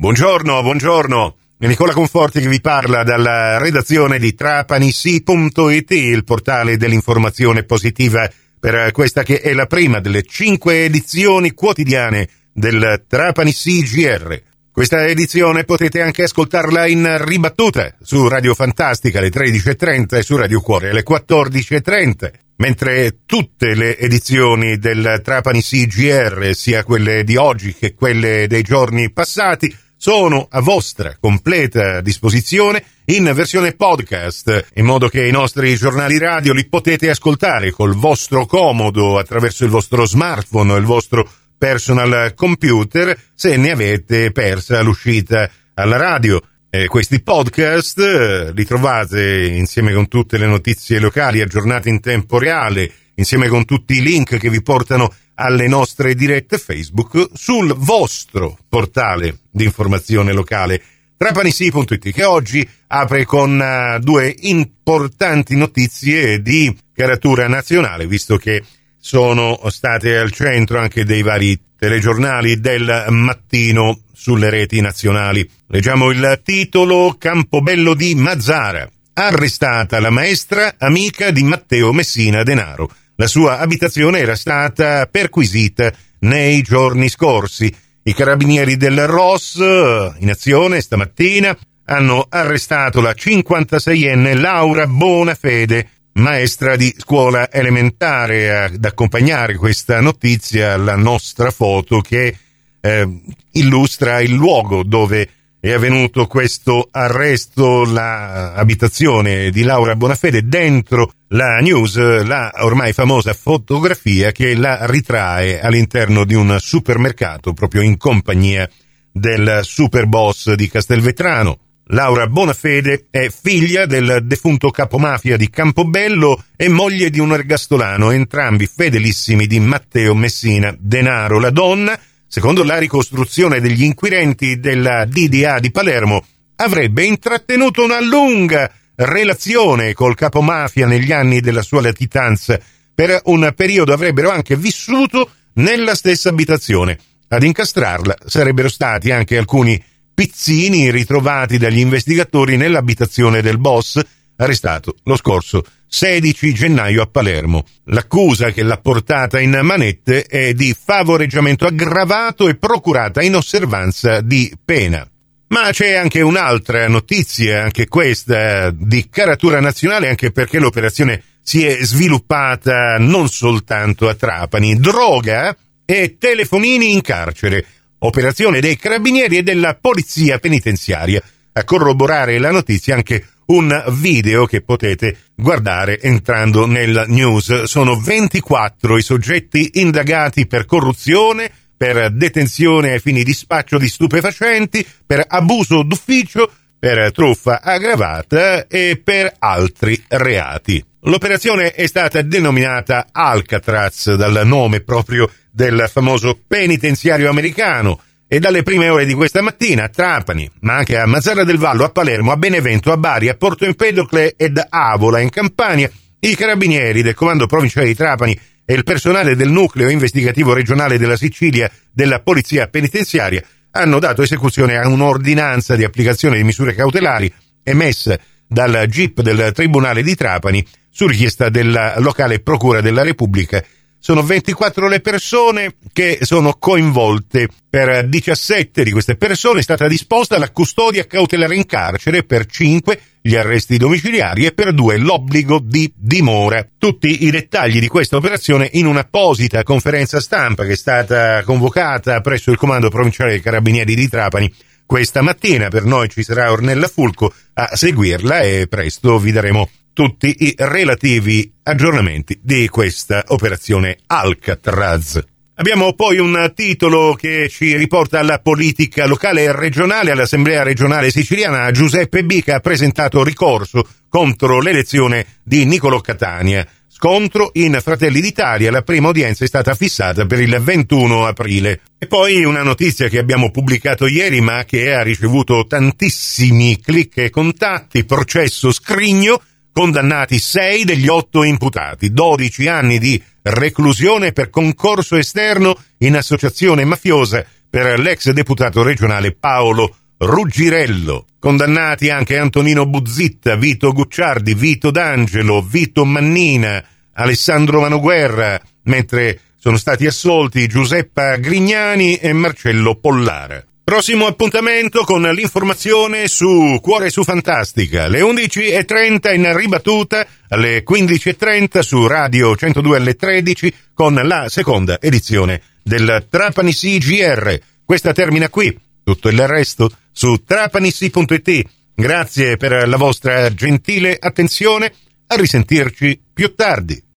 Buongiorno, buongiorno. Nicola Conforti che vi parla dalla redazione di trapanisi.it, il portale dell'informazione positiva per questa che è la prima delle cinque edizioni quotidiane del Trapani CGR. Questa edizione potete anche ascoltarla in ribattuta su Radio Fantastica alle 13.30 e su Radio Cuore alle 14.30, mentre tutte le edizioni del Trapani CGR, sia quelle di oggi che quelle dei giorni passati, sono a vostra completa disposizione in versione podcast, in modo che i nostri giornali radio li potete ascoltare col vostro comodo attraverso il vostro smartphone o il vostro personal computer se ne avete persa l'uscita alla radio. Eh, questi podcast eh, li trovate insieme con tutte le notizie locali aggiornate in tempo reale, insieme con tutti i link che vi portano alle nostre dirette Facebook sul vostro portale di informazione locale trapanisi.it che oggi apre con uh, due importanti notizie di caratura nazionale visto che sono state al centro anche dei vari telegiornali del mattino sulle reti nazionali. Leggiamo il titolo Campobello di Mazzara. Arrestata la maestra amica di Matteo Messina Denaro. La sua abitazione era stata perquisita nei giorni scorsi. I carabinieri del ROS, in azione stamattina, hanno arrestato la 56enne Laura Bonafede, maestra di scuola elementare, ad accompagnare questa notizia alla nostra foto che eh, illustra il luogo dove è avvenuto questo arresto, l'abitazione di Laura Bonafede dentro la news, la ormai famosa fotografia che la ritrae all'interno di un supermercato proprio in compagnia del super boss di Castelvetrano. Laura Bonafede è figlia del defunto capomafia di Campobello e moglie di un ergastolano, entrambi fedelissimi di Matteo Messina Denaro. La donna secondo la ricostruzione degli inquirenti della DDA di Palermo, avrebbe intrattenuto una lunga relazione col capomafia negli anni della sua latitanza. Per un periodo avrebbero anche vissuto nella stessa abitazione. Ad incastrarla sarebbero stati anche alcuni pizzini ritrovati dagli investigatori nell'abitazione del boss, arrestato lo scorso 16 gennaio a Palermo. L'accusa che l'ha portata in manette è di favoreggiamento aggravato e procurata in osservanza di pena. Ma c'è anche un'altra notizia, anche questa di caratura nazionale, anche perché l'operazione si è sviluppata non soltanto a Trapani. Droga e telefonini in carcere. Operazione dei carabinieri e della polizia penitenziaria. A corroborare la notizia anche un video che potete guardare entrando nel news. Sono 24 i soggetti indagati per corruzione, per detenzione ai fini di spaccio di stupefacenti, per abuso d'ufficio, per truffa aggravata e per altri reati. L'operazione è stata denominata Alcatraz dal nome proprio del famoso penitenziario americano e dalle prime ore di questa mattina a Trapani, ma anche a Mazzara del Vallo, a Palermo, a Benevento, a Bari, a Porto Empedocle ed Avola in Campania, i carabinieri del Comando Provinciale di Trapani e il personale del Nucleo Investigativo Regionale della Sicilia della Polizia Penitenziaria hanno dato esecuzione a un'ordinanza di applicazione di misure cautelari emessa dal GIP del Tribunale di Trapani su richiesta della locale Procura della Repubblica sono 24 le persone che sono coinvolte. Per 17 di queste persone è stata disposta la custodia cautelare in carcere, per 5 gli arresti domiciliari e per 2 l'obbligo di dimora. Tutti i dettagli di questa operazione in un'apposita conferenza stampa che è stata convocata presso il Comando Provinciale dei Carabinieri di Trapani questa mattina. Per noi ci sarà Ornella Fulco a seguirla e presto vi daremo tutti i relativi aggiornamenti di questa operazione Alcatraz. Abbiamo poi un titolo che ci riporta alla politica locale e regionale. All'Assemblea regionale siciliana Giuseppe Bica ha presentato ricorso contro l'elezione di Nicolo Catania. Scontro in Fratelli d'Italia, la prima udienza è stata fissata per il 21 aprile. E poi una notizia che abbiamo pubblicato ieri ma che ha ricevuto tantissimi click e contatti, processo Scrigno, condannati sei degli otto imputati, 12 anni di reclusione per concorso esterno in associazione mafiosa per l'ex deputato regionale Paolo Ruggirello. Condannati anche Antonino Buzzitta, Vito Gucciardi, Vito D'Angelo, Vito Mannina, Alessandro Manoguerra, mentre sono stati assolti Giuseppa Grignani e Marcello Pollara. Prossimo appuntamento con l'informazione su Cuore su Fantastica, alle 11.30 in ribattuta, alle 15.30 su Radio 102 alle 13 con la seconda edizione del Trapani CGR. Questa termina qui, tutto il resto su trapanissi.it. Grazie per la vostra gentile attenzione, a risentirci più tardi.